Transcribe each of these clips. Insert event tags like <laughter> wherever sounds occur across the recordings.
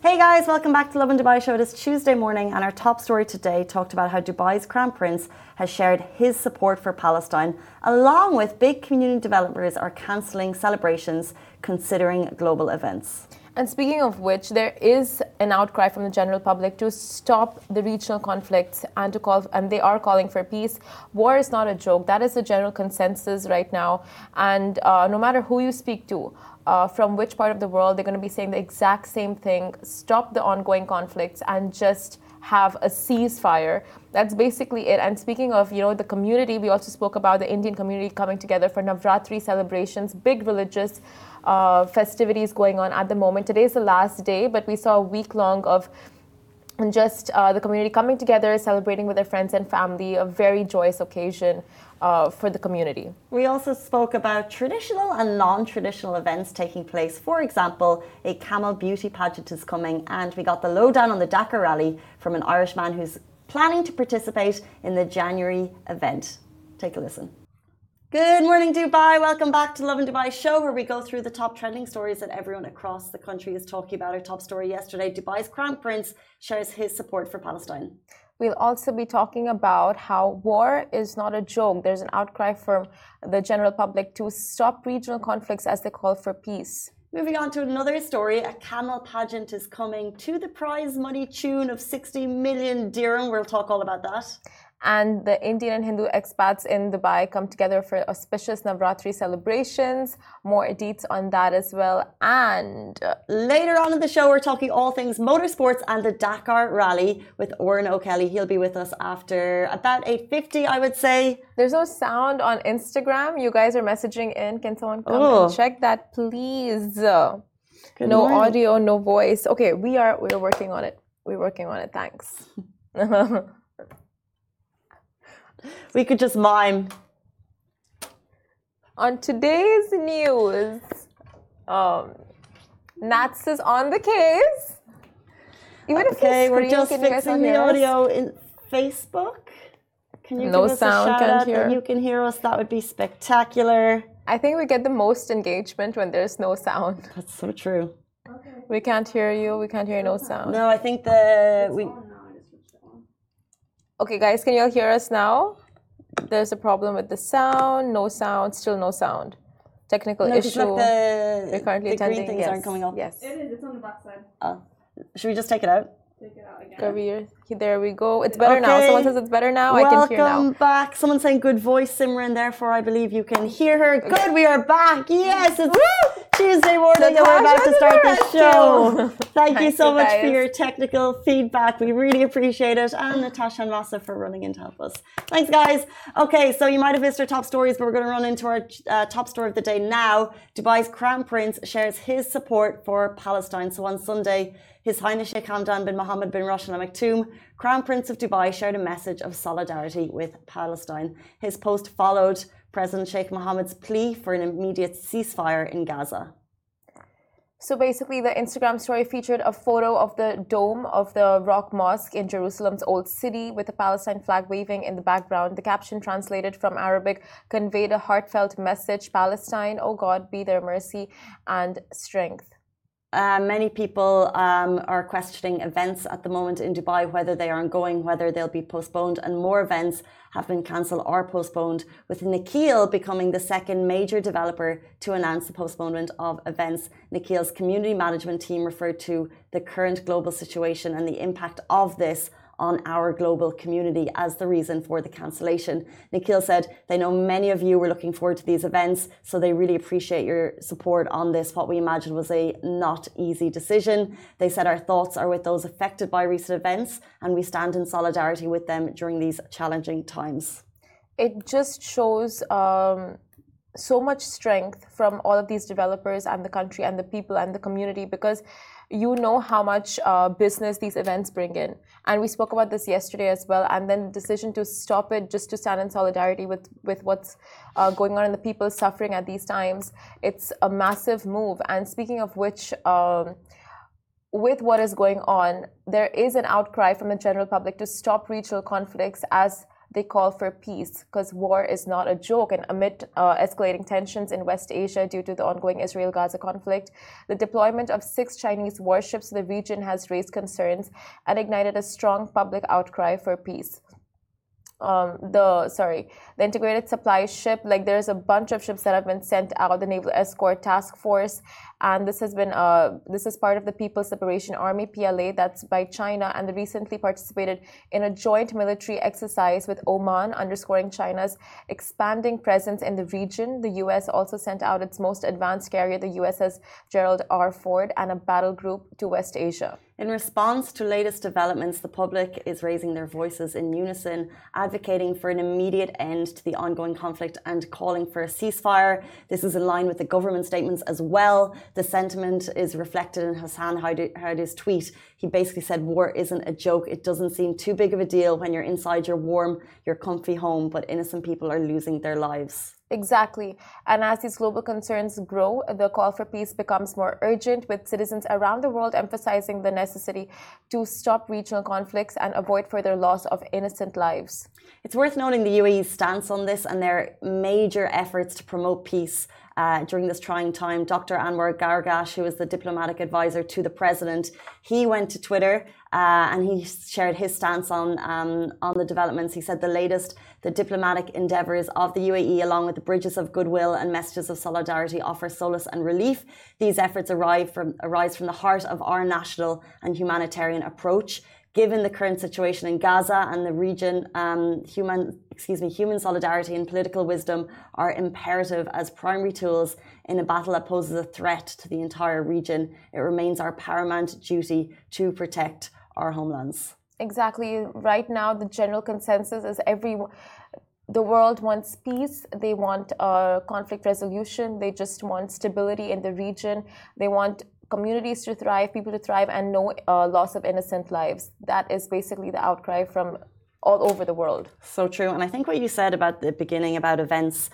Hey guys, welcome back to Lovin Dubai Show. It is Tuesday morning, and our top story today talked about how Dubai's Crown Prince has shared his support for Palestine, along with big community developers are cancelling celebrations considering global events. And speaking of which, there is an outcry from the general public to stop the regional conflicts and to call, and they are calling for peace. War is not a joke. That is the general consensus right now. And uh, no matter who you speak to, uh, from which part of the world, they're going to be saying the exact same thing stop the ongoing conflicts and just have a ceasefire. That's basically it. And speaking of, you know, the community, we also spoke about the Indian community coming together for Navratri celebrations, big religious uh, festivities going on at the moment. Today is the last day, but we saw a week long of just uh, the community coming together, celebrating with their friends and family, a very joyous occasion uh, for the community. We also spoke about traditional and non traditional events taking place. For example, a camel beauty pageant is coming, and we got the lowdown on the Dakar rally from an Irish man who's planning to participate in the January event. Take a listen. Good morning, Dubai. Welcome back to Lovin Dubai show, where we go through the top trending stories that everyone across the country is talking about. Our top story yesterday Dubai's Crown Prince shares his support for Palestine. We'll also be talking about how war is not a joke. There's an outcry from the general public to stop regional conflicts as they call for peace. Moving on to another story, a camel pageant is coming to the prize money tune of 60 million dirham. We'll talk all about that and the Indian and Hindu expats in Dubai come together for auspicious Navratri celebrations. More deets on that as well. And uh, later on in the show, we're talking all things motorsports and the Dakar Rally with Oran O'Kelly. He'll be with us after about 8.50, I would say. There's no sound on Instagram. You guys are messaging in. Can someone come oh. and check that, please? Good no morning. audio, no voice. Okay, we are we're working on it. We're working on it. Thanks. <laughs> We could just mime. On today's news, um, Nats is on the case. Even okay, if we're just fixing the audio in Facebook. Can you no give us sound, a shout out hear. that you can hear us? That would be spectacular. I think we get the most engagement when there's no sound. That's so true. Okay. We can't hear you. We can't hear no sound. No, I think the we. Okay, guys, can you all hear us now? There's a problem with the sound. No sound. Still no sound. Technical no, issue. Like the, We're currently the attending. green things yes. aren't coming up. Yes. It is. It's on the backside. Oh. Ah. Should we just take it out? Take it out again. There we go. It's better okay. now. Someone says it's better now. Welcome I can hear now. Welcome back. Someone saying good voice, Simran. Therefore, I believe you can hear her. Good. We are back. Yes. It's Tuesday morning and we're about to start the show. Thank you so much for your technical feedback. We really appreciate it. And Natasha and Massa for running in to help us. Thanks, guys. Okay, so you might have missed our top stories, but we're going to run into our uh, top story of the day now. Dubai's Crown Prince shares his support for Palestine. So on Sunday, his Highness Sheikh Hamdan bin Mohammed bin Rashid Al Maktoum, Crown Prince of Dubai, shared a message of solidarity with Palestine. His post followed President Sheikh Mohammed's plea for an immediate ceasefire in Gaza. So basically, the Instagram story featured a photo of the dome of the Rock Mosque in Jerusalem's Old City with the Palestine flag waving in the background. The caption, translated from Arabic, conveyed a heartfelt message Palestine, oh God, be their mercy and strength. Uh, many people um, are questioning events at the moment in Dubai, whether they are ongoing, whether they'll be postponed, and more events have been cancelled or postponed, with Nakheel becoming the second major developer to announce the postponement of events. Nakheel's community management team referred to the current global situation and the impact of this on our global community as the reason for the cancellation. Nakheel said they know many of you were looking forward to these events, so they really appreciate your support on this, what we imagined was a not easy decision. They said our thoughts are with those affected by recent events, and we stand in solidarity with them during these challenging times. It just shows. Um so much strength from all of these developers and the country and the people and the community because you know how much uh, business these events bring in. And we spoke about this yesterday as well. And then the decision to stop it just to stand in solidarity with, with what's uh, going on and the people suffering at these times, it's a massive move. And speaking of which, um, with what is going on, there is an outcry from the general public to stop regional conflicts as they call for peace because war is not a joke. And amid uh, escalating tensions in West Asia due to the ongoing Israel Gaza conflict, the deployment of six Chinese warships to the region has raised concerns and ignited a strong public outcry for peace um, the sorry the integrated supply ship like there's a bunch of ships that have been sent out the naval escort task force and this has been uh, this is part of the people's liberation army pla that's by china and they recently participated in a joint military exercise with oman underscoring china's expanding presence in the region the us also sent out its most advanced carrier the uss gerald r ford and a battle group to west asia in response to latest developments, the public is raising their voices in unison, advocating for an immediate end to the ongoing conflict and calling for a ceasefire. This is in line with the government statements as well. The sentiment is reflected in Hassan Haider's tweet. He basically said, War isn't a joke. It doesn't seem too big of a deal when you're inside your warm, your comfy home, but innocent people are losing their lives. Exactly. And as these global concerns grow, the call for peace becomes more urgent, with citizens around the world emphasizing the necessity to stop regional conflicts and avoid further loss of innocent lives. It's worth noting the UAE's stance on this and their major efforts to promote peace uh, during this trying time. Dr. Anwar Gargash, who is the diplomatic advisor to the president, he went to Twitter uh, and he shared his stance on um, on the developments. He said the latest, the diplomatic endeavours of the UAE, along with the bridges of goodwill and messages of solidarity, offer solace and relief. These efforts arrive from, arise from the heart of our national and humanitarian approach given the current situation in Gaza and the region, um, human, excuse me, human solidarity and political wisdom are imperative as primary tools in a battle that poses a threat to the entire region. It remains our paramount duty to protect our homelands. Exactly. Right now, the general consensus is every the world wants peace. They want uh, conflict resolution. They just want stability in the region. They want communities to thrive, people to thrive, and no uh, loss of innocent lives. That is basically the outcry from all over the world. So true. And I think what you said about the beginning about events,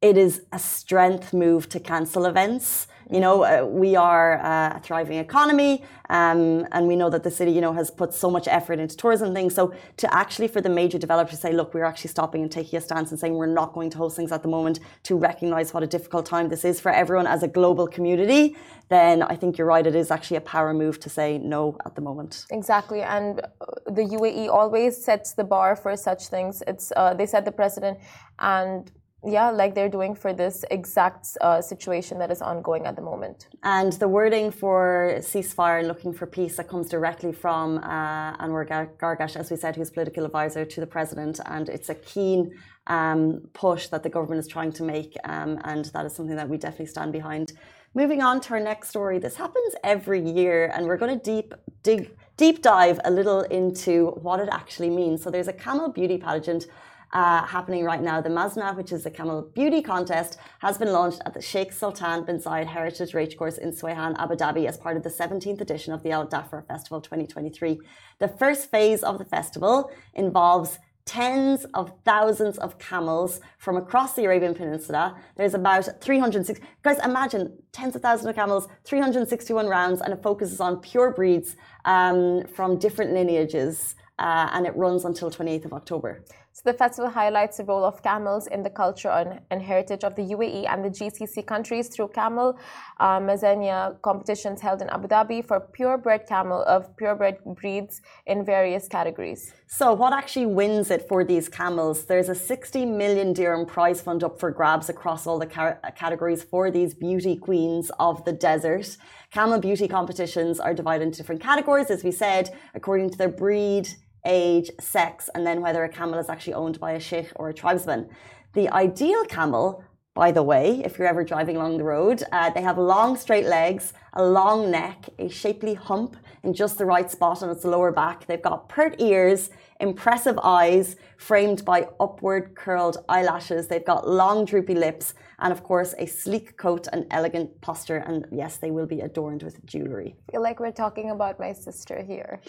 it is a strength move to cancel events you know, uh, we are uh, a thriving economy, um, and we know that the city, you know, has put so much effort into tourism things. So to actually for the major developers to say, look, we're actually stopping and taking a stance and saying we're not going to host things at the moment to recognise what a difficult time this is for everyone as a global community, then I think you're right. It is actually a power move to say no at the moment. Exactly, and the UAE always sets the bar for such things. It's uh, they set the precedent, and yeah, like they're doing for this exact uh, situation that is ongoing at the moment. And the wording for ceasefire and looking for peace that comes directly from uh, Anwar Gargash, as we said, who's political advisor to the president, and it's a keen um, push that the government is trying to make, um, and that is something that we definitely stand behind. Moving on to our next story, this happens every year, and we're going to deep dig deep dive a little into what it actually means. So there's a camel beauty pageant uh, happening right now. The Masna, which is the camel beauty contest, has been launched at the Sheikh Sultan bin Zayed Heritage Racecourse in Suwayhan, Abu Dhabi, as part of the 17th edition of the Al Dhafra Festival 2023. The first phase of the festival involves tens of thousands of camels from across the Arabian Peninsula. There's about 306. Guys, imagine tens of thousands of camels, 361 rounds, and it focuses on pure breeds um, from different lineages. Uh, and it runs until 28th of October. So the festival highlights the role of camels in the culture and, heritage of the UAE and the GCC countries through camel uh, Mazania competitions held in Abu Dhabi for purebred camel of purebred breeds in various categories. So what actually wins it for these camels? There's a 60 million dirham prize fund up for grabs across all the categories for these beauty queens of the desert. Camel beauty competitions are divided into different categories, as we said, according to their breed, age, sex, and then whether a camel is actually owned by a sheikh or a tribesman. The ideal camel, by the way, if you're ever driving along the road, uh, they have long, straight legs, a long neck, a shapely hump in just the right spot on its lower back. They've got pert ears, impressive eyes framed by upward curled eyelashes. They've got long, droopy lips, and of course, a sleek coat and elegant posture. And yes, they will be adorned with jewelry. I feel like we're talking about my sister here.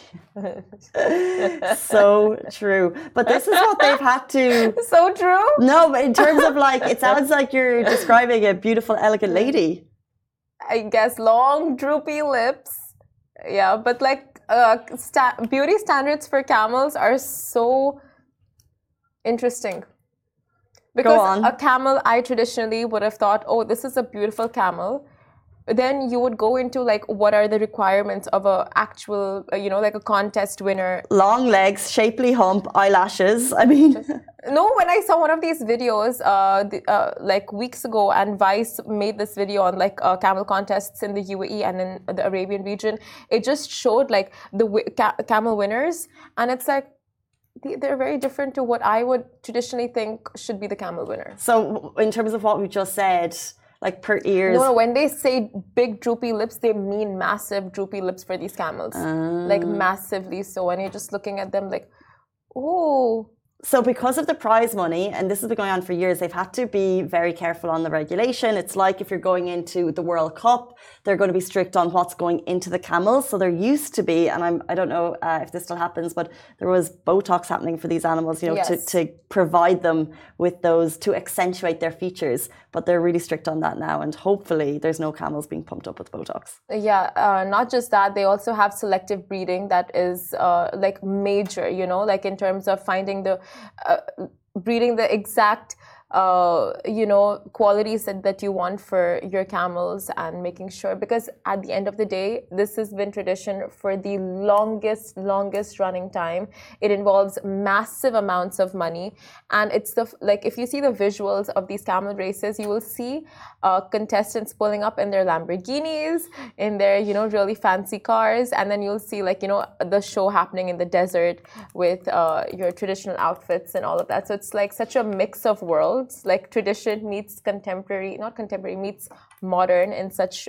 so true. But this is what they've had to. <laughs> So true? No, but in terms of like, it sounds like you're describing a beautiful, elegant lady. I guess long, droopy lips. Yeah, but like uh, sta- beauty standards for camels are so Interesting. Because a camel, I traditionally would have thought, oh, this is a beautiful camel. Then you would go into like what are the requirements of a actual uh, you know like a contest winner. Long legs shapely hump eyelashes i mean. No when i saw one of these videos uh, the, uh, like weeks ago and vice made this video on like uh, camel contests in the uae and in the arabian region it just showed like the ca camel winners and it's like they're very different to what I would traditionally think should be the camel winner. So, in terms of what we just said, like per ears. No, no, when they say big droopy lips, they mean massive droopy lips for these camels. Like ah. massively so. And you're just looking at them like, oh, so because of the prize money and this has been going on for years they've had to be very careful on the regulation. It's like if you're going into the world cup they're going to be strict on what's going into the camels. So there used to be and I'm, i don't know uh, if this still happens but there was botox happening for these animals you know yes. to, to provide them with those to accentuate their features but they're really strict on that now and hopefully there's no camels being pumped up with botox. Yeah uh, not just that they also have selective breeding that is uh, like major you know like in terms of finding the uh, breeding the exact uh, you know qualities that, that you want for your camels and making sure because at the end of the day this has been tradition for the longest longest running time. It involves massive amounts of money. And it's the like if you see the visuals of these camel races you will see uh, contestants pulling up in their lamborghinis in their you know really fancy cars and then you'll see like you know the show happening in the desert with uh, your traditional outfits and all of that so it's like such a mix of worlds like tradition meets contemporary, not contemporary, meets modern in such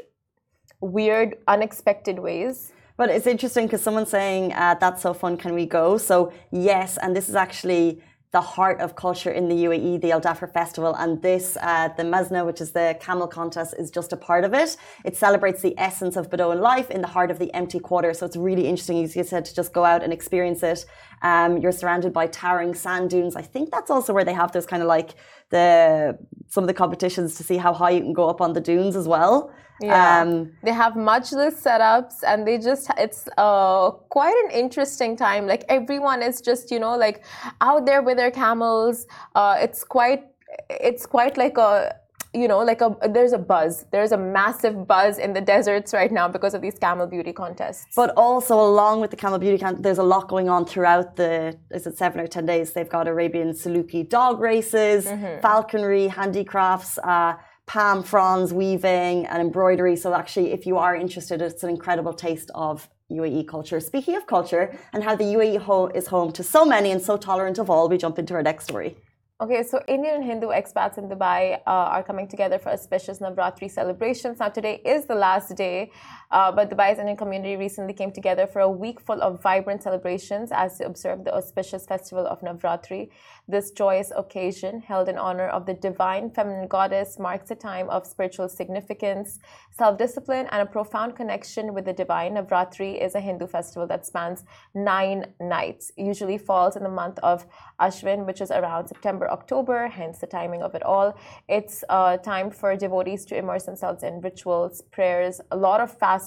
weird, unexpected ways. But it's interesting because someone's saying, uh, that's so fun, can we go? So, yes, and this is actually the heart of culture in the UAE, the Al Dhafra Festival, and this, uh, the Mazna, which is the camel contest, is just a part of it. It celebrates the essence of Bedouin life in the heart of the empty quarter. So it's really interesting, as you said, to just go out and experience it. Um, you're surrounded by towering sand dunes. I think that's also where they have those kind of like the some of the competitions to see how high you can go up on the dunes as well. Yeah, um, they have majlis setups, and they just it's uh, quite an interesting time. Like everyone is just you know like out there with their camels. Uh, it's quite it's quite like a you know like a there's a buzz there's a massive buzz in the deserts right now because of these camel beauty contests but also along with the camel beauty contest there's a lot going on throughout the is it seven or ten days they've got arabian saluki dog races mm-hmm. falconry handicrafts uh, palm fronds weaving and embroidery so actually if you are interested it's an incredible taste of UAE culture. Speaking of culture and how the UAE ho- is home to so many and so tolerant of all, we jump into our next story. Okay, so Indian and Hindu expats in Dubai uh, are coming together for auspicious Navratri celebrations. Now, today is the last day, uh, but Dubai's Indian community recently came together for a week full of vibrant celebrations as they observed the auspicious festival of Navratri. This joyous occasion, held in honor of the divine feminine goddess, marks a time of spiritual significance, self discipline, and a profound connection with the divine. Navratri is a Hindu festival that spans nine nights, usually falls in the month of Ashvin, which is around September October, hence the timing of it all. It's a time for devotees to immerse themselves in rituals, prayers, a lot of fasting,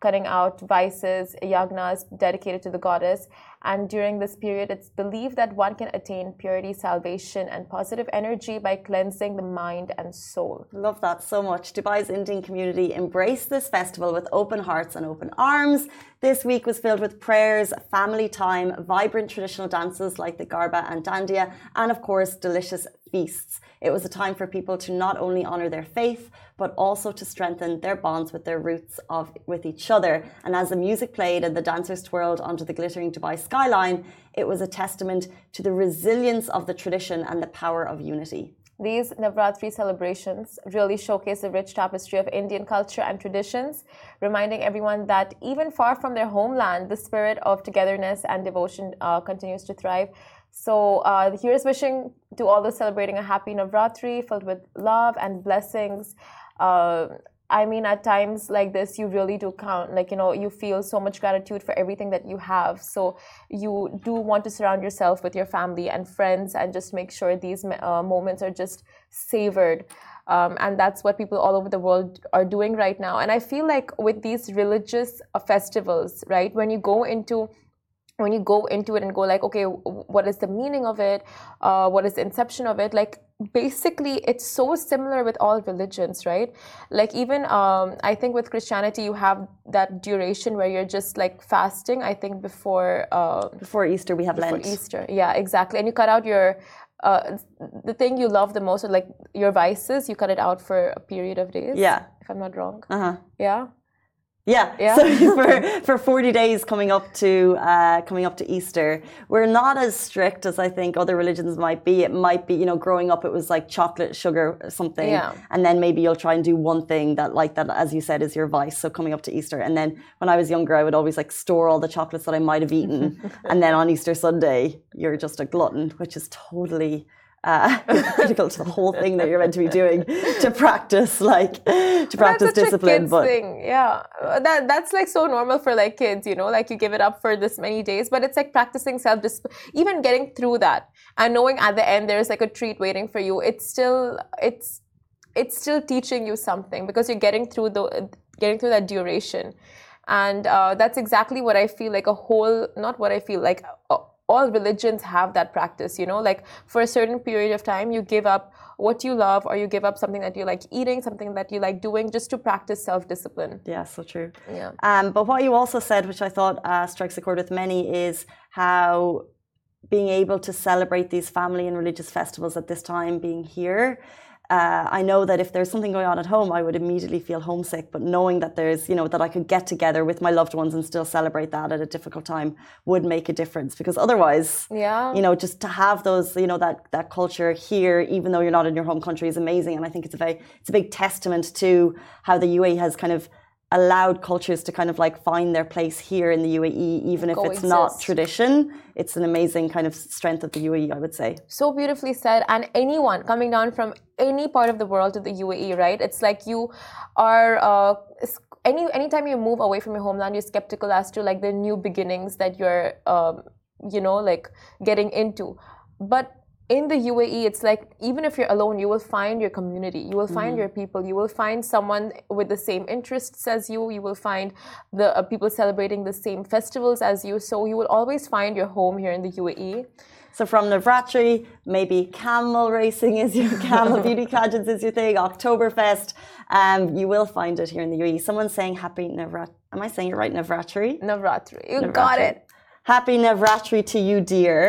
cutting out vices, yagnas dedicated to the goddess. And during this period, it's believed that one can attain purity, salvation, and positive energy by cleansing the mind and soul. Love that so much. Dubai's Indian community embraced this festival with open hearts and open arms. This week was filled with prayers, family time, vibrant traditional dances like the Garba and Dandiya, and of course, delicious feasts. It was a time for people to not only honor their faith, but also to strengthen their bonds with their roots of with each other. And as the music played and the dancers twirled onto the glittering Dubai skyline, it was a testament to the resilience of the tradition and the power of unity. These Navratri celebrations really showcase the rich tapestry of Indian culture and traditions, reminding everyone that even far from their homeland, the spirit of togetherness and devotion uh, continues to thrive. So uh, here's wishing to all those celebrating a happy Navratri filled with love and blessings. Uh, I mean, at times like this, you really do count. Like, you know, you feel so much gratitude for everything that you have. So, you do want to surround yourself with your family and friends and just make sure these uh, moments are just savored. Um, and that's what people all over the world are doing right now. And I feel like with these religious uh, festivals, right, when you go into when you go into it and go like okay what is the meaning of it uh, what is the inception of it like basically it's so similar with all religions right? Like even um, i think with christianity you have that duration where you're just like fasting i think before uh, before easter we have before lent. Easter. Yeah exactly. And you cut out your uh, the thing you love the most like your vices you cut it out for a period of days yeah. if i'm not wrong. Uh-huh. Yeah yeah. Yeah. So <laughs> for, for 40 days coming up to uh, coming up to Easter, we're not as strict as I think other religions might be. It might be, you know, growing up it was like chocolate, sugar, something. Yeah. And then maybe you'll try and do one thing that like that, as you said, is your vice. So coming up to Easter. And then when I was younger, I would always like store all the chocolates that I might have eaten. <laughs> and then on Easter Sunday, you're just a glutton, which is totally uh, <laughs> critical to the whole thing that you're meant to be doing to practice like to practice that's discipline. A kid's but thing. yeah, Uh, that that's like so normal for like kids, you know, like you give it up for this many days, but it's like practicing self discipline, even getting through that and knowing at the end there's like a treat waiting for you. It's still it's it's still teaching you something because you're getting through the getting through that duration, and uh, that's exactly what I feel like a whole not what I feel like. Uh, all religions have that practice, you know, like for a certain period of time, you give up what you love or you give up something that you like eating, something that you like doing just to practice self discipline. yeah, so true. Yeah. Um, but what you also said, which I thought uh, strikes a chord with many, is how being able to celebrate these family and religious festivals at this time, being here. Uh, I know that if there's something going on at home, I would immediately feel homesick. But knowing that there's, you know, that I could get together with my loved ones and still celebrate that at a difficult time would make a difference. Because otherwise, Yeah. you know, just to have those, you know, that that culture here, even though you're not in your home country, is amazing. And I think it's a very, it's a big testament to how the UAE has kind of allowed cultures to kind of like find their place here in the UAE, even if it's not tradition. It's an amazing kind of strength of the UAE, I would say. so beautifully said and anyone coming down from any part of the world to the UAE right it's like you are uh, any anytime you move away from your homeland you're skeptical as to like the new beginnings that you're um, you know like getting into but in the UAE it's like even if you're alone you will find your community you will find your people you will find someone with the same interests as you you will find the uh, people celebrating the same festivals as you so you will always find your home here in the UAE So from Navratri, maybe camel racing is your camel beauty <laughs> pageants is your thing. Oktoberfest, um, you will find it here in the UAE. Someone's saying happy Navrat. Am I saying it right? Navratri. Navratri. You got it. Happy Navratri to you, dear.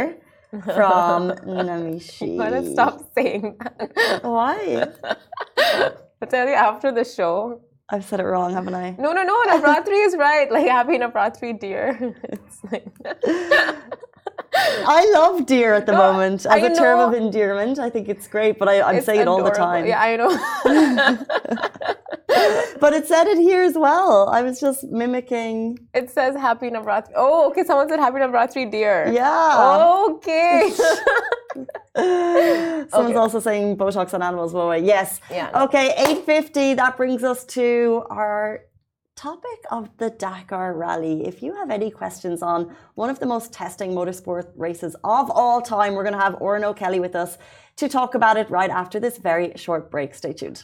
From <laughs> Namishi. I'm gonna stop saying that. <laughs> Why? <laughs> I'll tell you after the show. I've said it wrong, haven't I? No, no, no. Navratri is right. Like happy Navratri, dear. It's like I love dear at the No, moment as I a term of endearment. I think it's great, but I, I'm it's saying it all the time. Yeah, I know. <laughs> But it said it here as well. I was just mimicking. it says happy Navratri. Oh, okay. Someone said happy Navratri, dear. Yeah. Okay. <laughs> <laughs> Someone's Okay. also saying Botox on animals. Well, wait, yes. Yeah, no. Okay, 850. That brings us to our topic of the Dakar Rally. If you have any questions on one of the most testing motorsport races of all time, we're going to have Oran O'Kelly with us to talk about it right after this very short break. Stay tuned.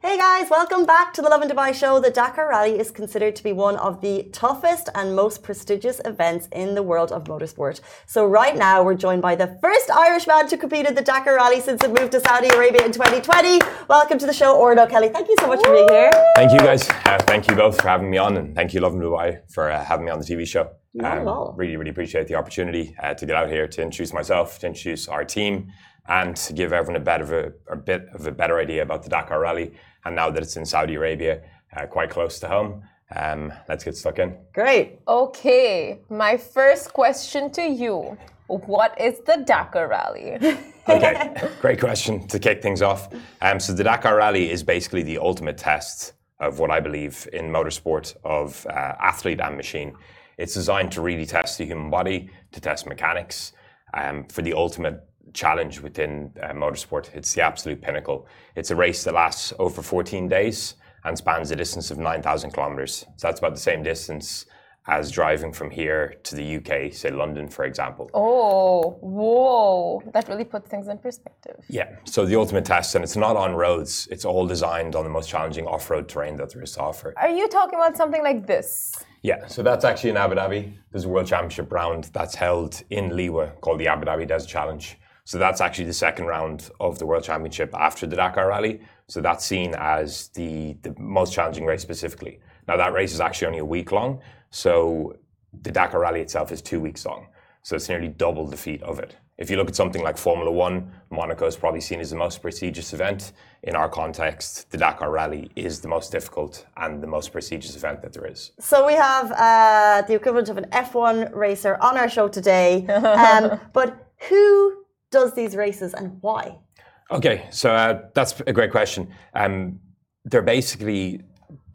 Hey guys, welcome back to the Lovin Dubai show. The Dakar Rally is considered to be one of the toughest and most prestigious events in the world of motorsport. So right now we're joined by the first Irishman to compete in the Dakar Rally since it moved to Saudi Arabia in 2020. Welcome to the show, Oran O'Kelly. Thank you so much for being here. Thank you guys. Uh, thank you both for having me on, and thank you, Lovin Dubai, for uh, having me on the TV show. Not at all. Really, really appreciate the opportunity uh, to get out here to introduce myself, to introduce our team, and to give everyone a bit of a, a bit of a better idea about the Dakar Rally. And now that it's in Saudi Arabia, uh, quite close to home, um, let's get stuck in. Great. Okay. My first question to you. What is the Dakar Rally? <laughs> Okay, great question to kick things off. Um, so the Dakar Rally is basically the ultimate test of what I believe in motorsport of uh, athlete and machine. It's designed to really test the human body, to test mechanics, um, for the ultimate challenge within uh, motorsport. It's the absolute pinnacle. It's a race that lasts over 14 days and spans a distance of 9,000 kilometers. So that's about the same distance as driving from here to the UK, say London, for example. Oh, whoa. That really puts things in perspective. Yeah, so the ultimate test, and it's not on roads, it's all designed on the most challenging off road terrain that there is to offer. Are you talking about something like this? Yeah, so that's actually in Abu Dhabi. There's a World Championship round that's held in Liwa called the Abu Dhabi Desert Challenge. So that's actually the second round of the World Championship after the Dakar Rally. So that's seen as the, the most challenging race specifically. Now that race is actually only a week long. So the Dakar Rally itself is two weeks long. So it's nearly double the feat of it. If you look at something like Formula One, Monaco is probably seen as the most prestigious event. In our context, the Dakar Rally is the most difficult and the most prestigious event that there is. So we have uh, the equivalent of an F1 racer on our show today. <laughs> Um, but who does these races and why? Okay, so uh, that's a great question. Um, they're basically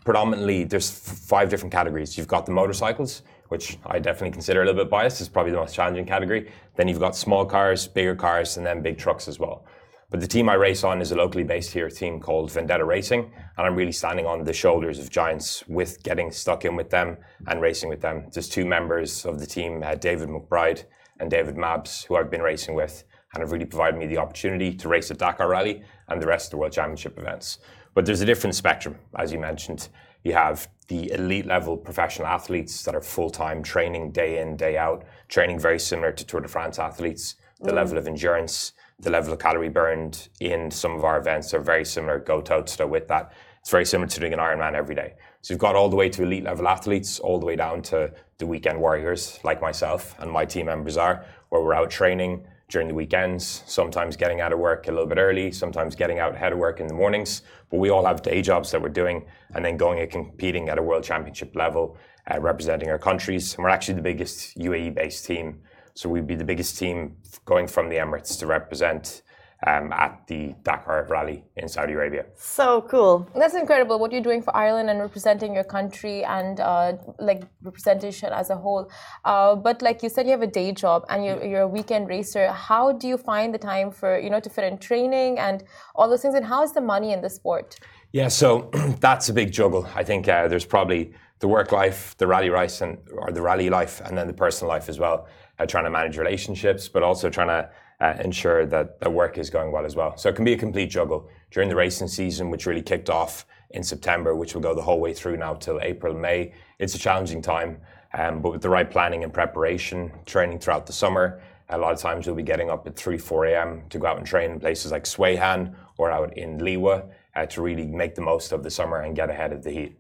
predominantly there's five different categories. You've got the motorcycles, which I definitely consider a little bit biased. It's probably the most challenging category. Then you've got small cars, bigger cars, and then big trucks as well. But the team I race on is a locally based here team called Vendetta Racing, and I'm really standing on the shoulders of giants with getting stuck in with them and racing with them. There's two members of the team, uh, David McBride and David Mabs, who I've been racing with and have really provided me the opportunity to race at Dakar Rally and the rest of the World Championship events. But there's a different spectrum, as you mentioned. You have the elite level professional athletes that are full time training day in, day out, training very similar to Tour de France athletes. The mm. level of endurance, the level of calorie burned in some of our events are very similar, go toe to with that. It's very similar to doing an Ironman every day. So you've got all the way to elite level athletes, all the way down to the weekend warriors like myself and my team members are, where we're out training during the weekends, sometimes getting out of work a little bit early, sometimes getting out ahead of work in the mornings. But we all have day jobs that we're doing and then going and competing at a world championship level, uh, representing our countries. And we're actually the biggest UAE based team. So we'd be the biggest team going from the Emirates to represent um, at the Dakar rally in Saudi Arabia. So cool. That's incredible what you're doing for Ireland and representing your country and uh, like representation as a whole. Uh, but like you said, you have a day job and you're, you're a weekend racer. How do you find the time for, you know, to fit in training and all those things? And how is the money in the sport? Yeah, so <clears throat> that's a big juggle. I think uh, there's probably the work life, the rally life, and or the rally life, and then the personal life as well. Uh, trying to manage relationships, but also trying to uh, ensure that the work is going well as well. So it can be a complete juggle during the racing season, which really kicked off in September, which will go the whole way through now till April, May. It's a challenging time, um, but with the right planning and preparation, training throughout the summer, a lot of times we'll be getting up at 3, 4 a.m. to go out and train in places like Swayhan or out in Liwa uh, to really make the most of the summer and get ahead of the heat.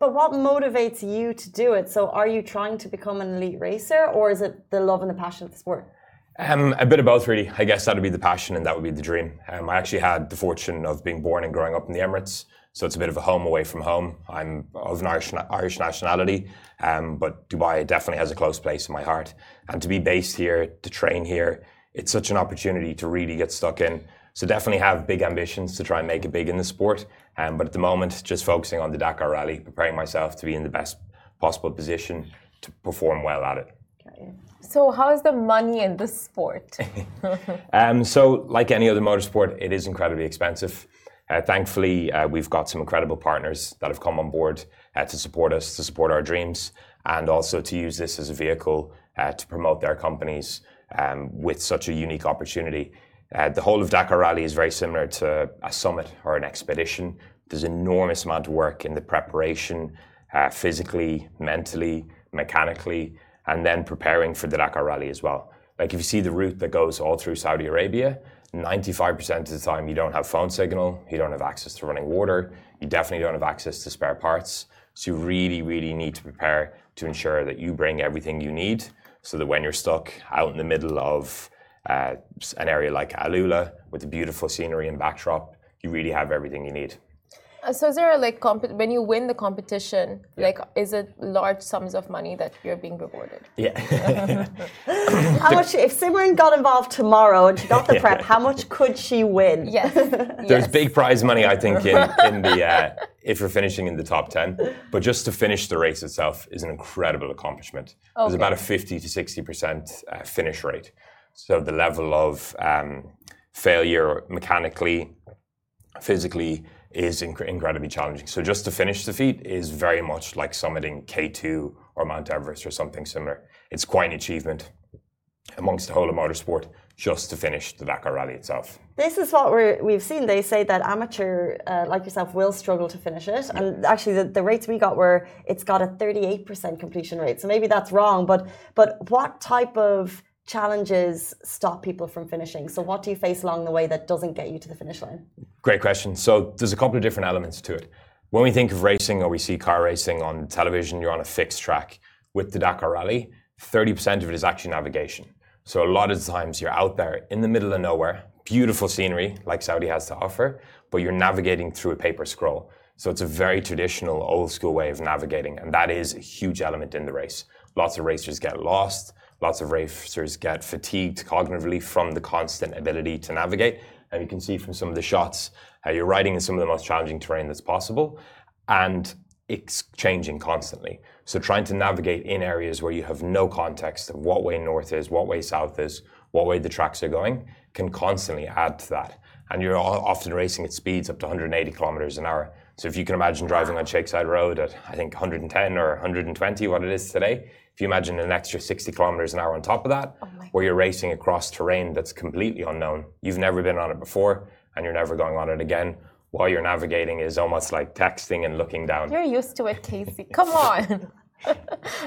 But what motivates you to do it? So are you trying to become an elite racer or is it the love and the passion of the sport? Um, a bit of both, really. I guess that would be the passion and that would be the dream. Um, I actually had the fortune of being born and growing up in the Emirates, so it's a bit of a home away from home. I'm of an Irish, Irish nationality, um, but Dubai definitely has a close place in my heart. And to be based here, to train here, it's such an opportunity to really get stuck in. So definitely have big ambitions to try and make it big in the sport. Um, but at the moment, just focusing on the Dakar Rally, preparing myself to be in the best possible position to perform well at it. So, how is the money in this sport? <laughs> um, so, like any other motorsport, it is incredibly expensive. Uh, thankfully, uh, we've got some incredible partners that have come on board uh, to support us, to support our dreams, and also to use this as a vehicle uh, to promote their companies um, with such a unique opportunity. Uh, the whole of Dakar Rally is very similar to a summit or an expedition. There's enormous amount of work in the preparation, uh, physically, mentally, mechanically, and then preparing for the Dakar Rally as well. Like if you see the route that goes all through Saudi Arabia, 95% of the time you don't have phone signal, you don't have access to running water, you definitely don't have access to spare parts. So you really, really need to prepare to ensure that you bring everything you need so that when you're stuck out in the middle of uh, an area like Alula with the beautiful scenery and backdrop, you really have everything you need. So is there like comp- when you win the competition, yeah. like is it large sums of money that you're being rewarded? Yeah. <laughs> how much if Simran got involved tomorrow and she got the <laughs> prep, how much could she win? Yes. <laughs> There's yes. big prize money, I think, in, in the uh, if you're finishing in the top ten. But just to finish the race itself is an incredible accomplishment. Okay. There's about a 50 to 60 percent uh, finish rate. So the level of um, failure mechanically, physically is inc- incredibly challenging. So just to finish the feat is very much like summiting K2 or Mount Everest or something similar. It's quite an achievement amongst the whole of motorsport just to finish the Dakar Rally itself. This is what we're, we've seen. They say that amateur uh, like yourself will struggle to finish it, and actually the, the rates we got were it's got a 38% completion rate. So maybe that's wrong, but but what type of challenges stop people from finishing? So what do you face along the way that doesn't get you to the finish line? Great question. So there's a couple of different elements to it. When we think of racing or we see car racing on television, you're on a fixed track. With the Dakar Rally, 30% of it is actually navigation. So a lot of times you're out there in the middle of nowhere, beautiful scenery like Saudi has to offer, but you're navigating through a paper scroll. So it's a very traditional old school way of navigating, and that is a huge element in the race. Lots of racers get lost, lots of racers get fatigued cognitively from the constant ability to navigate. And you can see from some of the shots how you're riding in some of the most challenging terrain that's possible. And it's changing constantly. So trying to navigate in areas where you have no context of what way north is, what way south is, what way the tracks are going, can constantly add to that. And you're often racing at speeds up to 180 kilometers an hour. So if you can imagine driving on Sheikh Zayed Road at I think 110 or 120, what it is today, if you imagine an extra 60 kilometers an hour on top of that, oh where you're racing across terrain that's completely unknown, you've never been on it before, and you're never going on it again while you're navigating is almost like texting and looking down. You're used to it, Casey. Come on. <laughs>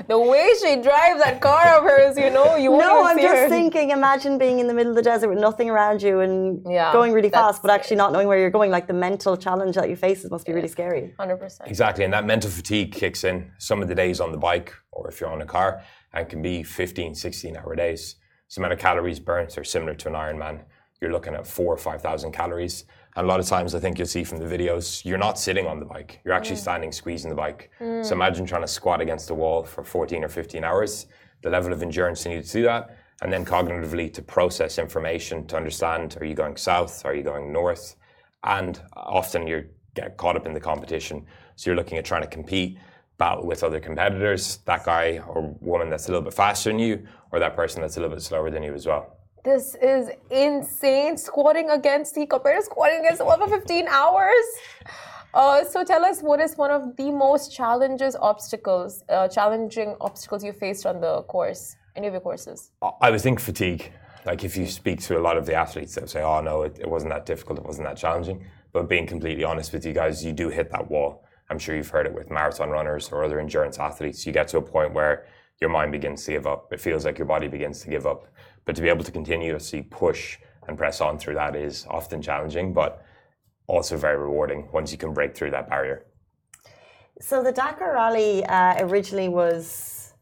the way she drives that car of hers, you know, you won't No, I'm see just her. thinking, imagine being in the middle of the desert with nothing around you and Yeah, going really fast, but actually not knowing where you're going. Like the mental challenge that you face must be really scary. 100%. Exactly, and that mental fatigue kicks in some of the days on the bike or if you're on a car and can be 15, 16 hour days. So amount of calories burnt are similar to an Ironman. You're looking at four or 5,000 calories. And a lot of times I think you'll see from the videos, you're not sitting on the bike. You're actually mm. standing, squeezing the bike. So mm. imagine trying to squat against a wall for 14 or 15 hours, the level of endurance you need to do that. And then cognitively to process information, to understand, are you going south? Are you going north? And often you get caught up in the competition. So you're looking at trying to compete, battle with other competitors, that guy or woman that's a little bit faster than you, or that person that's a little bit slower than you as well. This is insane. Squatting against, the compared to squatting against one for 15 hours. Uh, so tell us what is one of the most challenges obstacles, uh, challenging obstacles you faced on the course, any of your courses? I would think fatigue. Like if you speak to a lot of the athletes, they'll say, "Oh no, it, it wasn't that difficult. It wasn't that challenging." But being completely honest with you guys, you do hit that wall. I'm sure you've heard it with marathon runners or other endurance athletes. You get to a point where your mind begins to give up. It feels like your body begins to give up. But to be able to continuously push and press on through that is often challenging, but also very rewarding once you can break through that barrier. So the Dakar Rally uh, originally was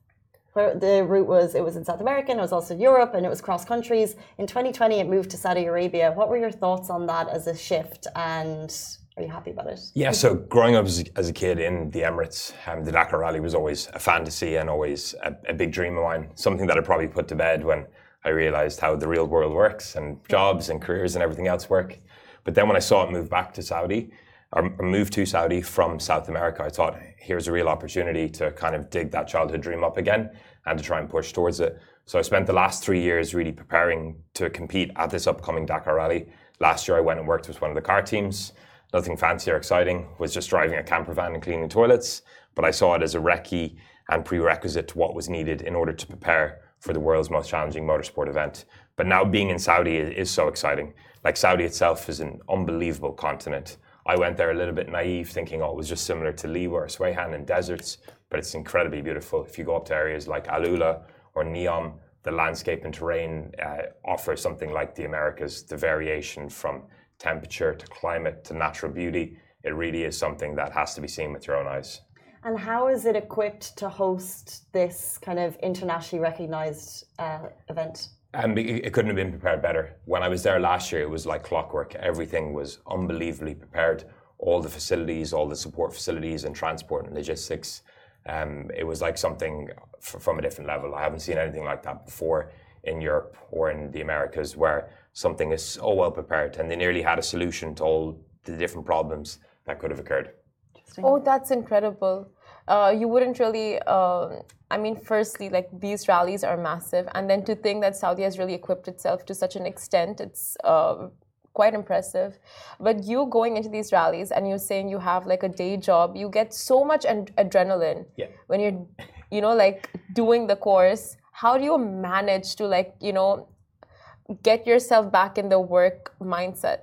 the route was it was in South America and it was also in Europe and it was cross countries. In 2020 it moved to Saudi Arabia. What were your thoughts on that as a shift and are you happy about it? Yeah, so growing up as a, as a kid in the Emirates, um, the Dakar Rally was always a fantasy and always a, a big dream of mine. Something that I probably put to bed when I realized how the real world works and jobs and careers and everything else work. But then when I saw it move back to Saudi, or move to Saudi from South America, I thought, here's a real opportunity to kind of dig that childhood dream up again and to try and push towards it. So I spent the last three years really preparing to compete at this upcoming Dakar Rally. Last year I went and worked with one of the car teams. Nothing fancy or exciting, was just driving a camper van and cleaning toilets. But I saw it as a recce and prerequisite to what was needed in order to prepare for the world's most challenging motorsport event. But now being in Saudi is, so exciting. Like Saudi itself is an unbelievable continent. I went there a little bit naive, thinking oh, it was just similar to Liwa or Swayhan and deserts, but it's incredibly beautiful. If you go up to areas like Alula or Neom, the landscape and terrain uh, offer something like the Americas. The variation from temperature to climate to natural beauty, it really is something that has to be seen with your own eyes. And how is it equipped to host this kind of internationally recognized uh, event? Um, it, couldn't have been prepared better. When I was there last year, it was like clockwork. Everything was unbelievably prepared. All the facilities, all the support facilities, and transport and logistics. Um, it was like something f- from a different level. I haven't seen anything like that before in Europe or in the Americas, where something is so well prepared and they nearly had a solution to all the different problems that could have occurred. Oh, that's incredible. Uh, you wouldn't really. um I mean, firstly, like these rallies are massive, and then to think that Saudi has really equipped itself to such an extent, it's uh, quite impressive. But you going into these rallies and you're saying you have like a day job, you get so much ad- adrenaline Yeah. when you're, you know, like doing the course. How do you manage to like, you know, get yourself back in the work mindset?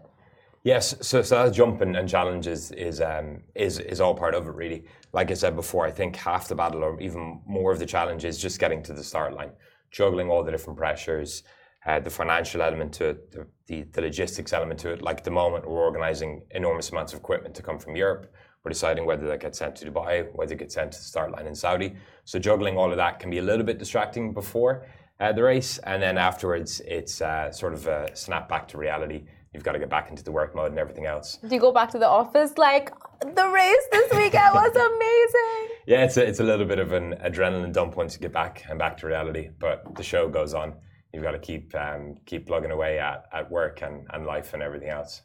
Yes, so, so that jump and, and challenge is is, um, is is all part of it really. Like I said before, I think half the battle or even more of the challenge is just getting to the start line, juggling all the different pressures, uh, the financial element to it, the, the, the logistics element to it. Like at the moment, we're organising enormous amounts of equipment to come from Europe. We're deciding whether that gets sent to Dubai, whether it gets sent to the start line in Saudi. So juggling all of that can be a little bit distracting before uh, the race, and then afterwards, it's uh, sort of a snap back to reality you've got to get back into the work mode and everything else. Do you go back to the office like the race this weekend was <laughs> amazing? yeah, it's a, it's a little bit of an adrenaline dump once you get back and back to reality, but the show goes on. You've got to keep um, keep plugging away at, at work and, and life and everything else.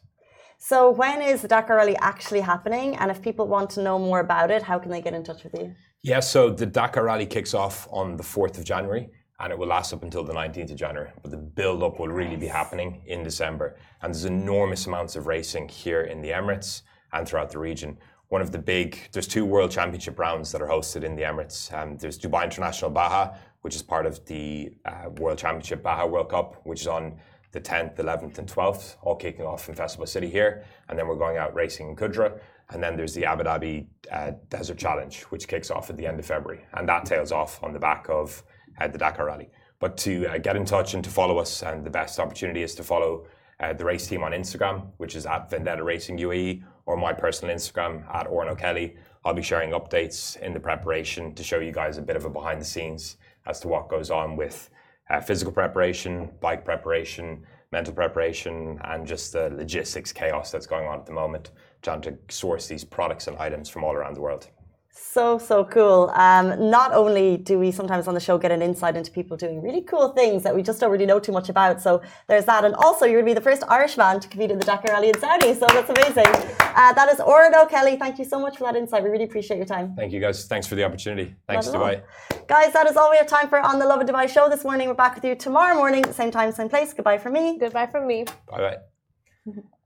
So when is the Dakar Rally actually happening? And if people want to know more about it, how can they get in touch with you? Yeah, so the Dakar Rally kicks off on the 4th of January and it will last up until the 19th of January. But the build up will really be happening in December. And there's enormous amounts of racing here in the Emirates and throughout the region. One of the big, there's two World Championship rounds that are hosted in the Emirates. Um, there's Dubai International Baja, which is part of the uh, World Championship Baja World Cup, which is on the 10th, 11th, and 12th, all kicking off in Festival City here. And then we're going out racing in Qudra. And then there's the Abu Dhabi uh, Desert Challenge, which kicks off at the end of February. And that tails off on the back of uh, the Dakar Rally. But to uh, get in touch and to follow us, and the best opportunity is to follow uh, the race team on Instagram, which is at Vendetta Racing UAE, or my personal Instagram at Oran O'Kelly. I'll be sharing updates in the preparation to show you guys a bit of a behind the scenes as to what goes on with uh, physical preparation, bike preparation, mental preparation, and just the logistics chaos that's going on at the moment, trying to source these products and items from all around the world. So, so cool. Um, not only do we sometimes on the show get an insight into people doing really cool things that we just don't really know too much about. So, there's that. And also, you're going to be the first Irishman to compete in the Dakar Rally in Saudi. So, that's amazing. Uh, that is Oran O'Kelly. Thank you so much for that insight. We really appreciate your time. Thank you, guys. Thanks for the opportunity. Thanks, Dubai. Guys, that is all we have time for on the Lovin Dubai show this morning. We're back with you tomorrow morning, same time, same place. Goodbye from me. Goodbye from me. Bye bye. <laughs>